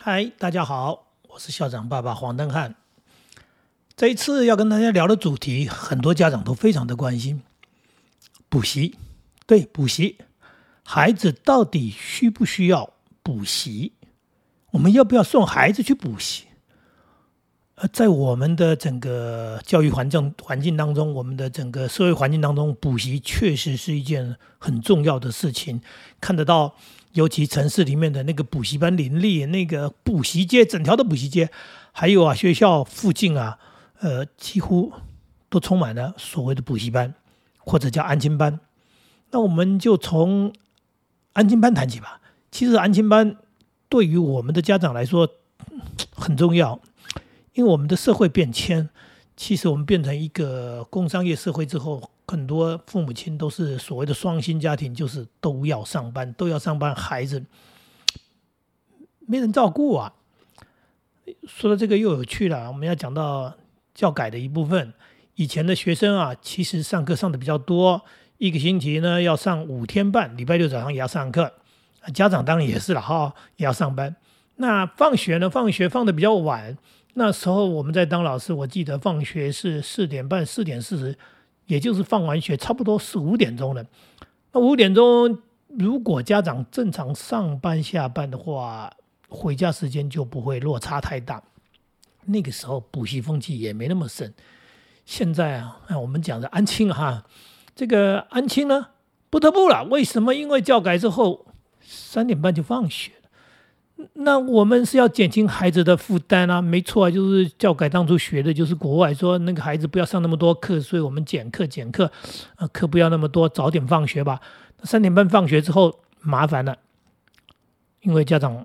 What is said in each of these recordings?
嗨，大家好，我是校长爸爸黄登汉。这一次要跟大家聊的主题，很多家长都非常的关心。补习，对，补习，孩子到底需不需要补习？我们要不要送孩子去补习？呃，在我们的整个教育环境环境当中，我们的整个社会环境当中，补习确实是一件很重要的事情。看得到，尤其城市里面的那个补习班林立，那个补习街，整条的补习街，还有啊，学校附近啊，呃，几乎都充满了所谓的补习班，或者叫安亲班。那我们就从安亲班谈起吧。其实安亲班对于我们的家长来说很重要。因为我们的社会变迁，其实我们变成一个工商业社会之后，很多父母亲都是所谓的双薪家庭，就是都要上班，都要上班，孩子没人照顾啊。说到这个又有趣了，我们要讲到教改的一部分。以前的学生啊，其实上课上的比较多，一个星期呢要上五天半，礼拜六早上也要上课。家长当然也是了哈，也要上班。那放学呢？放学放的比较晚。那时候我们在当老师，我记得放学是四点半、四点四十，也就是放完学差不多四五点钟了。那五点钟，如果家长正常上班下班的话，回家时间就不会落差太大。那个时候补习风气也没那么盛。现在啊，我们讲的安亲哈，这个安亲呢不得不了。为什么？因为教改之后三点半就放学。那我们是要减轻孩子的负担啊，没错啊，就是教改当初学的就是国外说那个孩子不要上那么多课，所以我们减课减课，啊课不要那么多，早点放学吧。三点半放学之后麻烦了，因为家长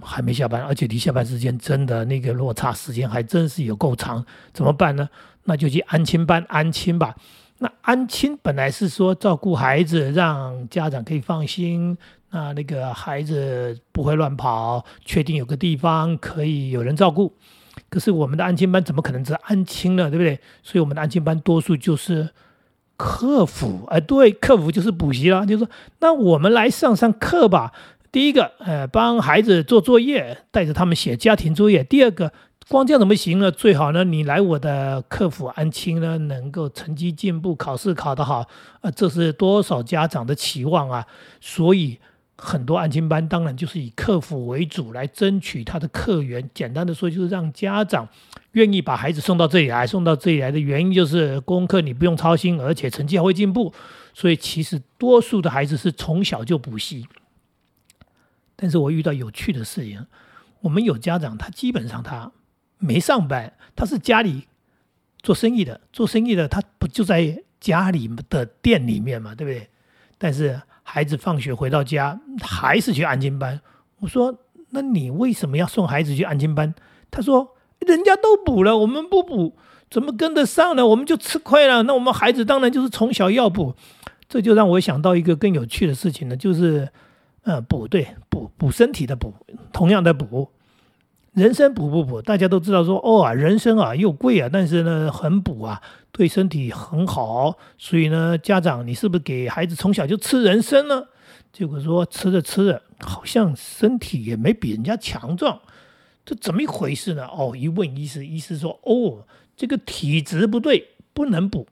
还没下班，而且离下班时间真的那个落差时间还真是有够长，怎么办呢？那就去安亲班安亲吧。那安亲本来是说照顾孩子，让家长可以放心。那那个孩子不会乱跑，确定有个地方可以有人照顾。可是我们的安亲班怎么可能是安亲呢？对不对？所以我们的安亲班多数就是客服，哎，对，客服就是补习啦。就是说，那我们来上上课吧。第一个，呃，帮孩子做作业，带着他们写家庭作业。第二个，光这样怎么行呢？最好呢，你来我的客服安亲呢，能够成绩进步，考试考得好，啊，这是多少家长的期望啊！所以。很多安亲班当然就是以客服为主来争取他的客源。简单的说，就是让家长愿意把孩子送到这里来。送到这里来的原因就是功课你不用操心，而且成绩还会进步。所以其实多数的孩子是从小就补习。但是我遇到有趣的事情，我们有家长他基本上他没上班，他是家里做生意的，做生意的他不就在家里的店里面嘛，对不对？但是。孩子放学回到家还是去安静班。我说：“那你为什么要送孩子去安静班？”他说：“人家都补了，我们不补，怎么跟得上呢？我们就吃亏了。那我们孩子当然就是从小要补。”这就让我想到一个更有趣的事情呢，就是，呃，补对补补身体的补，同样的补。人参补不补？大家都知道说哦啊，人参啊又贵啊，但是呢很补啊，对身体很好。所以呢，家长你是不是给孩子从小就吃人参呢？结果说吃着吃着，好像身体也没比人家强壮，这怎么一回事呢？哦，一问医师，医师说哦，这个体质不对，不能补；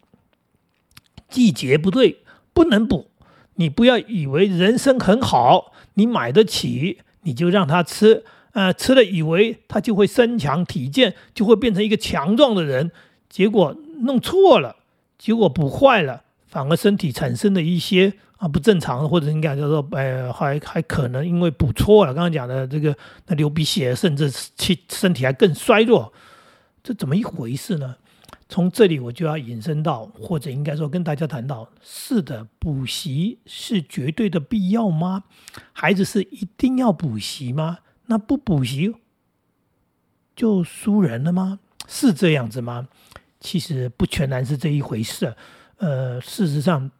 季节不对，不能补。你不要以为人参很好，你买得起，你就让他吃。呃，吃了以为他就会身强体健，就会变成一个强壮的人，结果弄错了，结果补坏了，反而身体产生了一些啊不正常，或者应该叫做呃还还可能因为补错了，刚刚讲的这个那流鼻血，甚至体身体还更衰弱，这怎么一回事呢？从这里我就要引申到，或者应该说跟大家谈到，是的，补习是绝对的必要吗？孩子是一定要补习吗？那不补习就输人了吗？是这样子吗？其实不全然是这一回事。呃，事实上，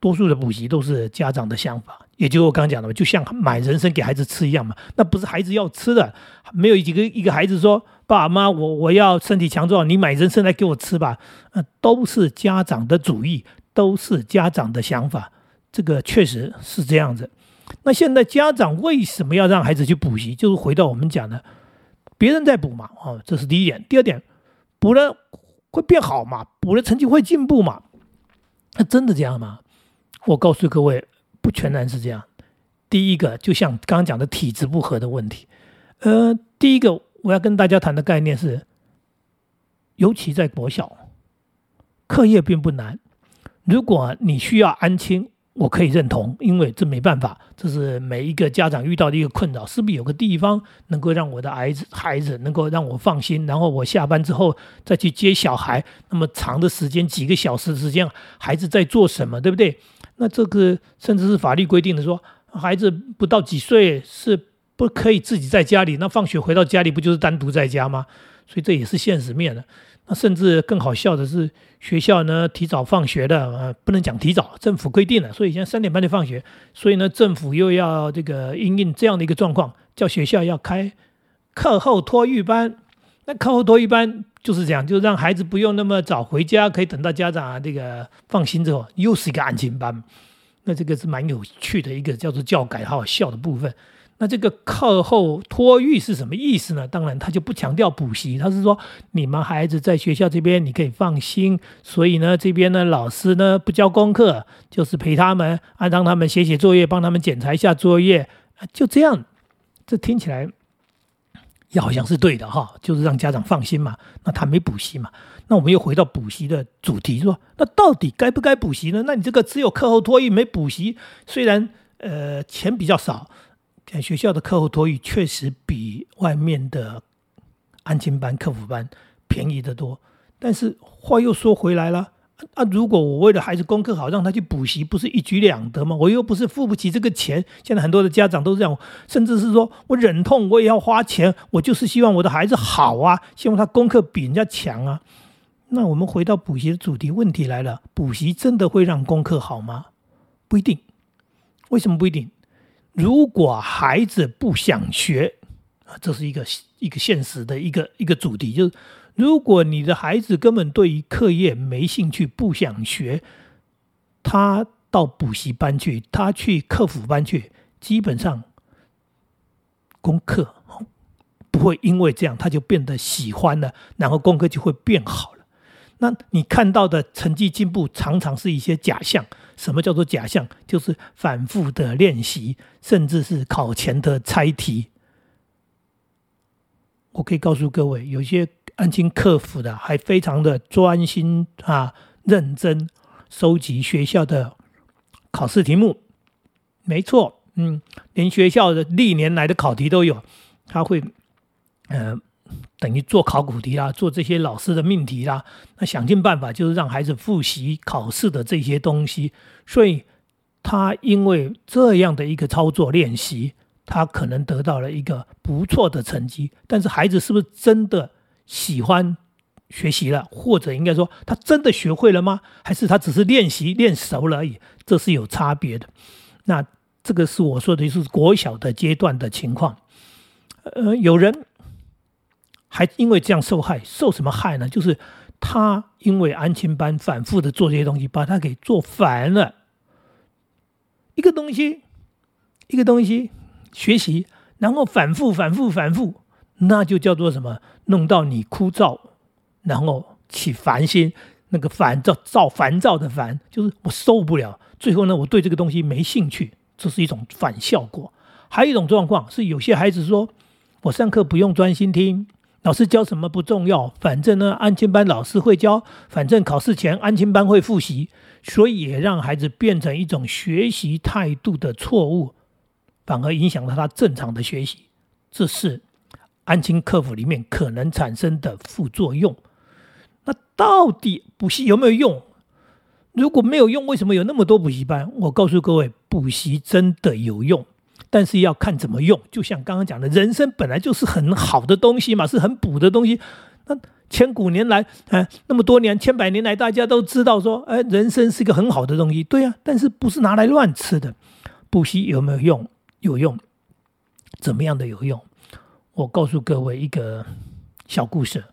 多数的补习都是家长的想法，也就我刚讲的，就像买人参给孩子吃一样嘛。那不是孩子要吃的，没有几个一个孩子说：“爸妈，我我要身体强壮，你买人参来给我吃吧。”呃，都是家长的主意，都是家长的想法。这个确实是这样子。那现在家长为什么要让孩子去补习？就是回到我们讲的，别人在补嘛，哦，这是第一点。第二点，补了会变好嘛？补了成绩会进步嘛？那真的这样吗？我告诉各位，不全然是这样。第一个，就像刚刚讲的体质不合的问题。呃，第一个我要跟大家谈的概念是，尤其在国小，课业并不难。如果你需要安亲，我可以认同，因为这没办法，这是每一个家长遇到的一个困扰。势必有个地方能够让我的孩子孩子能够让我放心，然后我下班之后再去接小孩，那么长的时间几个小时时间，孩子在做什么，对不对？那这个甚至是法律规定的说。孩子不到几岁是不可以自己在家里，那放学回到家里不就是单独在家吗？所以这也是现实面的。甚至更好笑的是，学校呢提早放学的，呃，不能讲提早，政府规定了，所以现在三点半就放学。所以呢，政府又要这个应应这样的一个状况，叫学校要开课后托育班。那课后托育班就是这样，就让孩子不用那么早回家，可以等到家长这个放心之后，又是一个安静班。那这个是蛮有趣的一个叫做教改，好好笑的部分。那这个课后托育是什么意思呢？当然，他就不强调补习，他是说你们孩子在学校这边你可以放心。所以呢，这边呢老师呢不教功课，就是陪他们，啊让他们写写作业，帮他们检查一下作业，就这样。这听起来也好像是对的哈，就是让家长放心嘛。那他没补习嘛？那我们又回到补习的主题，说那到底该不该补习呢？那你这个只有课后托育没补习，虽然呃钱比较少，学校的课后托育确实比外面的安亲班、课辅班便宜得多，但是话又说回来了。啊！如果我为了孩子功课好，让他去补习，不是一举两得吗？我又不是付不起这个钱。现在很多的家长都是这样，甚至是说我忍痛我也要花钱，我就是希望我的孩子好啊，希望他功课比人家强啊。那我们回到补习的主题，问题来了：补习真的会让功课好吗？不一定。为什么不一定？如果孩子不想学啊，这是一个一个现实的一个一个主题，就是。如果你的孩子根本对于课业没兴趣，不想学，他到补习班去，他去课辅班去，基本上功课不会因为这样他就变得喜欢了，然后功课就会变好了。那你看到的成绩进步，常常是一些假象。什么叫做假象？就是反复的练习，甚至是考前的猜题。我可以告诉各位，有些。安心克服的，还非常的专心啊，认真收集学校的考试题目。没错，嗯，连学校的历年来的考题都有，他会，呃，等于做考古题啦，做这些老师的命题啦，那想尽办法就是让孩子复习考试的这些东西。所以他因为这样的一个操作练习，他可能得到了一个不错的成绩。但是孩子是不是真的？喜欢学习了，或者应该说他真的学会了吗？还是他只是练习练熟了而已？这是有差别的。那这个是我说的是国小的阶段的情况。呃，有人还因为这样受害，受什么害呢？就是他因为安亲班反复的做这些东西，把他给做烦了。一个东西，一个东西学习，然后反复、反复、反复。那就叫做什么？弄到你枯燥，然后起烦心，那个烦躁、躁烦躁的烦，就是我受不了。最后呢，我对这个东西没兴趣，这是一种反效果。还有一种状况是，有些孩子说，我上课不用专心听，老师教什么不重要，反正呢，安亲班老师会教，反正考试前安亲班会复习，所以也让孩子变成一种学习态度的错误，反而影响了他正常的学习。这是。安亲课辅里面可能产生的副作用，那到底补习有没有用？如果没有用，为什么有那么多补习班？我告诉各位，补习真的有用，但是要看怎么用。就像刚刚讲的，人参本来就是很好的东西嘛，是很补的东西。那千古年来，哎，那么多年、千百年来，大家都知道说，哎，人参是一个很好的东西，对呀。但是不是拿来乱吃的？补习有没有用？有用，怎么样的有用？我告诉各位一个小故事。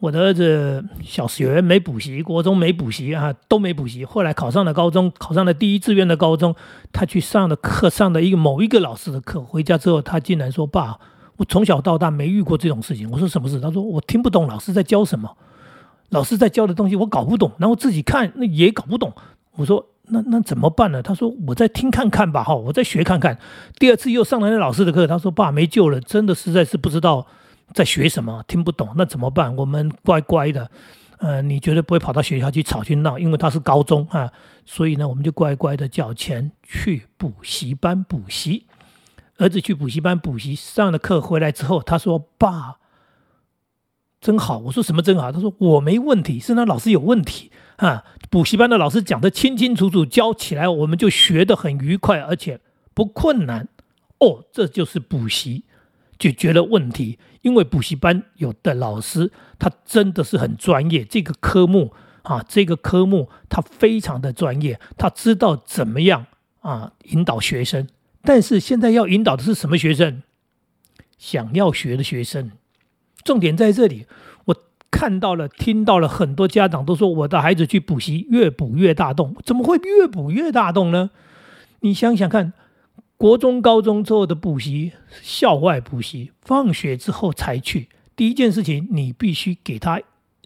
我的儿子小学没补习，国中没补习啊，都没补习。后来考上了高中，考上了第一志愿的高中，他去上的课，上的一个某一个老师的课，回家之后，他竟然说：“爸，我从小到大没遇过这种事情。”我说：“什么事？”他说：“我听不懂老师在教什么，老师在教的东西我搞不懂，然后自己看那也搞不懂。”我说：“那那怎么办呢？”他说：“我再听看看吧，哈，我再学看看。”第二次又上了那老师的课，他说：“爸，没救了，真的实在是不知道。”在学什么听不懂，那怎么办？我们乖乖的，呃，你绝对不会跑到学校去吵去闹，因为他是高中啊，所以呢，我们就乖乖的缴钱去补习班补习。儿子去补习班补习，上了课回来之后，他说：“爸，真好。”我说：“什么真好？”他说：“我没问题，是那老师有问题啊。补习班的老师讲的清清楚楚，教起来我们就学得很愉快，而且不困难。哦，这就是补习。”解决了问题，因为补习班有的老师他真的是很专业，这个科目啊，这个科目他非常的专业，他知道怎么样啊引导学生。但是现在要引导的是什么学生？想要学的学生。重点在这里，我看到了、听到了很多家长都说，我的孩子去补习越补越大洞，怎么会越补越大洞呢？你想想看。国中、高中之后的补习，校外补习，放学之后才去。第一件事情，你必须给他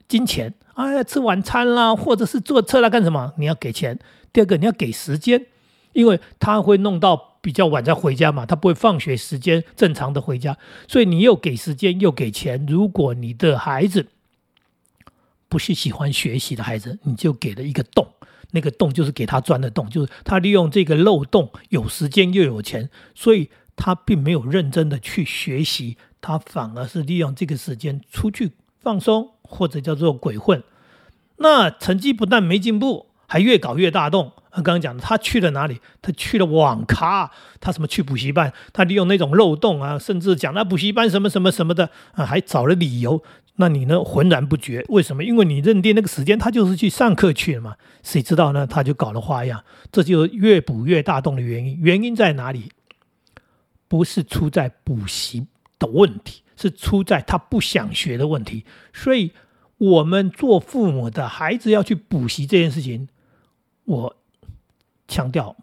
金钱，哎，吃晚餐啦，或者是坐车啦，干什么？你要给钱。第二个，你要给时间，因为他会弄到比较晚才回家嘛，他不会放学时间正常的回家，所以你又给时间又给钱。如果你的孩子不是喜欢学习的孩子，你就给了一个洞。那个洞就是给他钻的洞，就是他利用这个漏洞，有时间又有钱，所以他并没有认真的去学习，他反而是利用这个时间出去放松，或者叫做鬼混。那成绩不但没进步，还越搞越大洞。刚刚讲的，他去了哪里？他去了网咖，他什么去补习班？他利用那种漏洞啊，甚至讲那补习班什么什么什么的啊，还找了理由。那你呢？浑然不觉，为什么？因为你认定那个时间，他就是去上课去了嘛。谁知道呢？他就搞了花样，这就越补越大洞的原因。原因在哪里？不是出在补习的问题，是出在他不想学的问题。所以，我们做父母的孩子要去补习这件事情，我强调，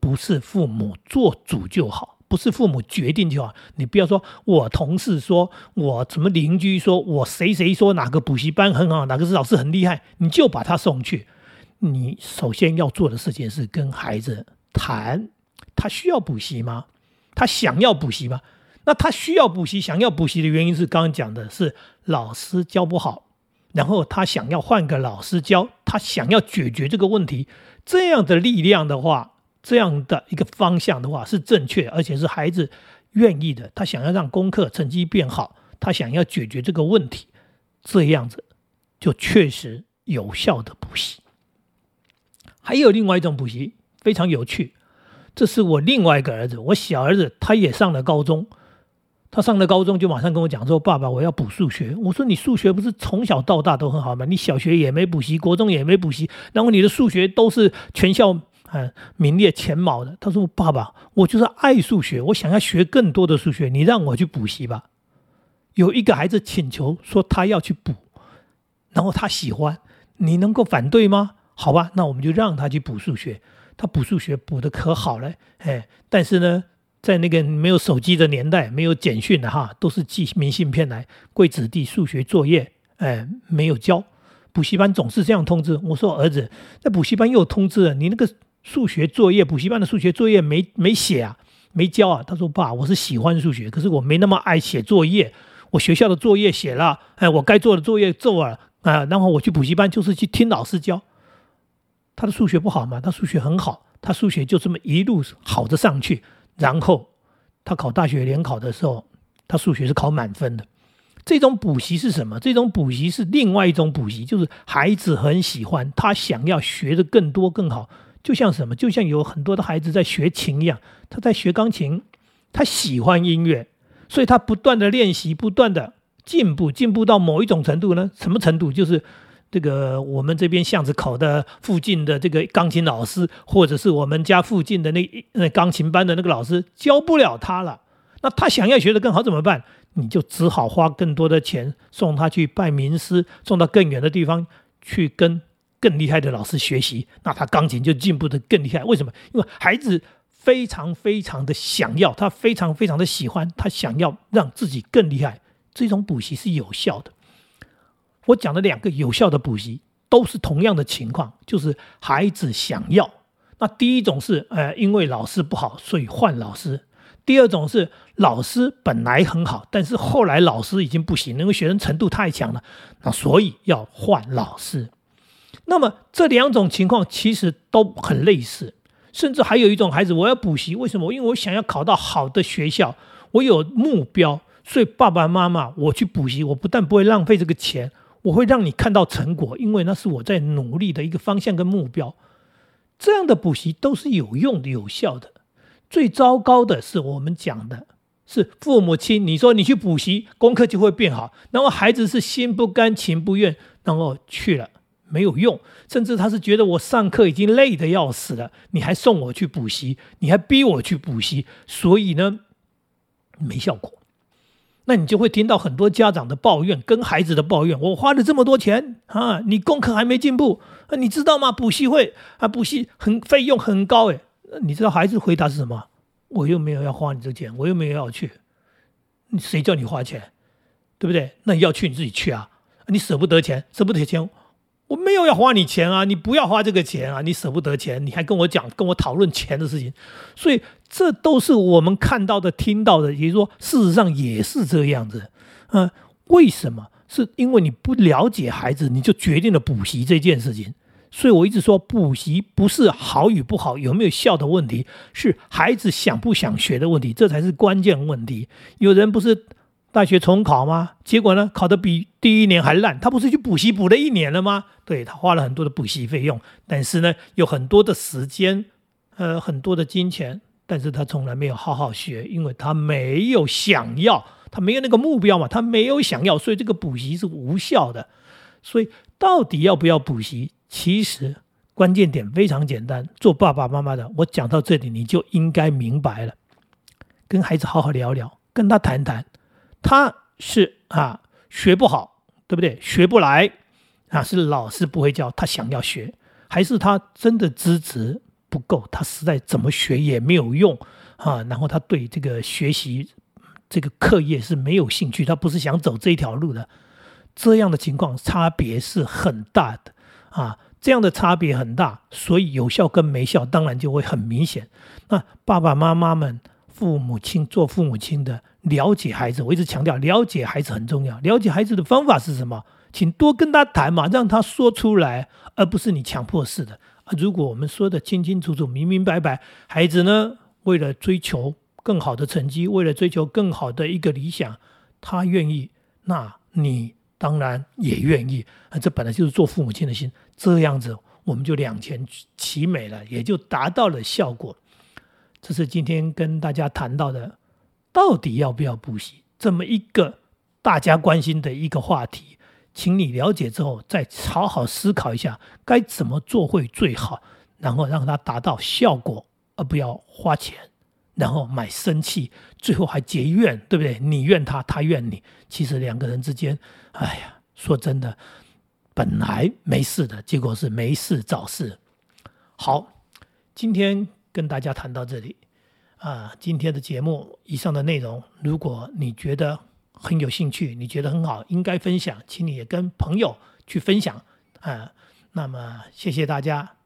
不是父母做主就好。不是父母决定就好，你不要说，我同事说，我什么邻居说，我谁谁说哪个补习班很好，哪个老师很厉害，你就把他送去。你首先要做的事情是跟孩子谈，他需要补习吗？他想要补习吗？那他需要补习，想要补习的原因是刚刚讲的是老师教不好，然后他想要换个老师教，他想要解决这个问题，这样的力量的话。这样的一个方向的话是正确，而且是孩子愿意的。他想要让功课成绩变好，他想要解决这个问题，这样子就确实有效的补习。还有另外一种补习非常有趣，这是我另外一个儿子，我小儿子他也上了高中，他上了高中就马上跟我讲说：“爸爸，我要补数学。”我说：“你数学不是从小到大都很好吗？你小学也没补习，国中也没补习，然后你的数学都是全校。”嗯，名列前茅的。他说：“爸爸，我就是爱数学，我想要学更多的数学，你让我去补习吧。”有一个孩子请求说他要去补，然后他喜欢，你能够反对吗？好吧，那我们就让他去补数学。他补数学补的可好了，哎，但是呢，在那个没有手机的年代，没有简讯的哈，都是寄明信片来，贵子弟数学作业，哎，没有交。补习班总是这样通知我说：“儿子，在补习班又通知了你那个。”数学作业，补习班的数学作业没没写啊，没交啊。他说：“爸，我是喜欢数学，可是我没那么爱写作业。我学校的作业写了，哎，我该做的作业做了啊。然后我去补习班就是去听老师教。他的数学不好嘛？他数学很好，他数学就这么一路好着上去。然后他考大学联考的时候，他数学是考满分的。这种补习是什么？这种补习是另外一种补习，就是孩子很喜欢，他想要学的更多更好。”就像什么？就像有很多的孩子在学琴一样，他在学钢琴，他喜欢音乐，所以他不断的练习，不断的进步，进步到某一种程度呢？什么程度？就是这个我们这边巷子口的附近的这个钢琴老师，或者是我们家附近的那那钢琴班的那个老师教不了他了。那他想要学的更好怎么办？你就只好花更多的钱送他去拜名师，送到更远的地方去跟更厉害的老师学习，那他钢琴就进步的更厉害。为什么？因为孩子非常非常的想要，他非常非常的喜欢，他想要让自己更厉害。这种补习是有效的。我讲的两个有效的补习都是同样的情况，就是孩子想要。那第一种是，呃，因为老师不好，所以换老师；第二种是老师本来很好，但是后来老师已经不行，因为学生程度太强了，那所以要换老师。那么这两种情况其实都很类似，甚至还有一种孩子，我要补习，为什么？因为我想要考到好的学校，我有目标，所以爸爸妈妈我去补习，我不但不会浪费这个钱，我会让你看到成果，因为那是我在努力的一个方向跟目标。这样的补习都是有用的、有效的。最糟糕的是，我们讲的是父母亲，你说你去补习，功课就会变好，然后孩子是心不甘情不愿，然后去了没有用，甚至他是觉得我上课已经累得要死了，你还送我去补习，你还逼我去补习，所以呢，没效果。那你就会听到很多家长的抱怨，跟孩子的抱怨：我花了这么多钱啊，你功课还没进步啊？你知道吗？补习会啊，补习很费用很高哎。你知道孩子回答是什么？我又没有要花你这钱，我又没有要去，谁叫你花钱，对不对？那你要去你自己去啊，你舍不得钱，舍不得钱。我没有要花你钱啊，你不要花这个钱啊，你舍不得钱，你还跟我讲跟我讨论钱的事情，所以这都是我们看到的、听到的，也就是说，事实上也是这样子。嗯，为什么？是因为你不了解孩子，你就决定了补习这件事情。所以我一直说，补习不是好与不好、有没有效的问题，是孩子想不想学的问题，这才是关键问题。有人不是。大学重考吗？结果呢，考得比第一年还烂。他不是去补习补了一年了吗？对他花了很多的补习费用，但是呢，有很多的时间，呃，很多的金钱，但是他从来没有好好学，因为他没有想要，他没有那个目标嘛，他没有想要，所以这个补习是无效的。所以到底要不要补习？其实关键点非常简单，做爸爸妈妈的，我讲到这里你就应该明白了，跟孩子好好聊聊，跟他谈谈。他是啊，学不好，对不对？学不来啊，是老师不会教，他想要学，还是他真的资质不够？他实在怎么学也没有用啊。然后他对这个学习这个课业是没有兴趣，他不是想走这条路的。这样的情况差别是很大的啊，这样的差别很大，所以有效跟没效当然就会很明显。那爸爸妈妈们。父母亲做父母亲的了解孩子，我一直强调了解孩子很重要。了解孩子的方法是什么？请多跟他谈嘛，让他说出来，而不是你强迫式的。如果我们说的清清楚楚、明明白白，孩子呢，为了追求更好的成绩，为了追求更好的一个理想，他愿意，那你当然也愿意啊。这本来就是做父母亲的心，这样子我们就两全其美了，也就达到了效果。这是今天跟大家谈到的，到底要不要补习这么一个大家关心的一个话题，请你了解之后再好好思考一下，该怎么做会最好，然后让它达到效果，而不要花钱，然后买生气，最后还结怨，对不对？你怨他，他怨你，其实两个人之间，哎呀，说真的，本来没事的，结果是没事找事。好，今天。跟大家谈到这里，啊，今天的节目以上的内容，如果你觉得很有兴趣，你觉得很好，应该分享，请你也跟朋友去分享，啊，那么谢谢大家。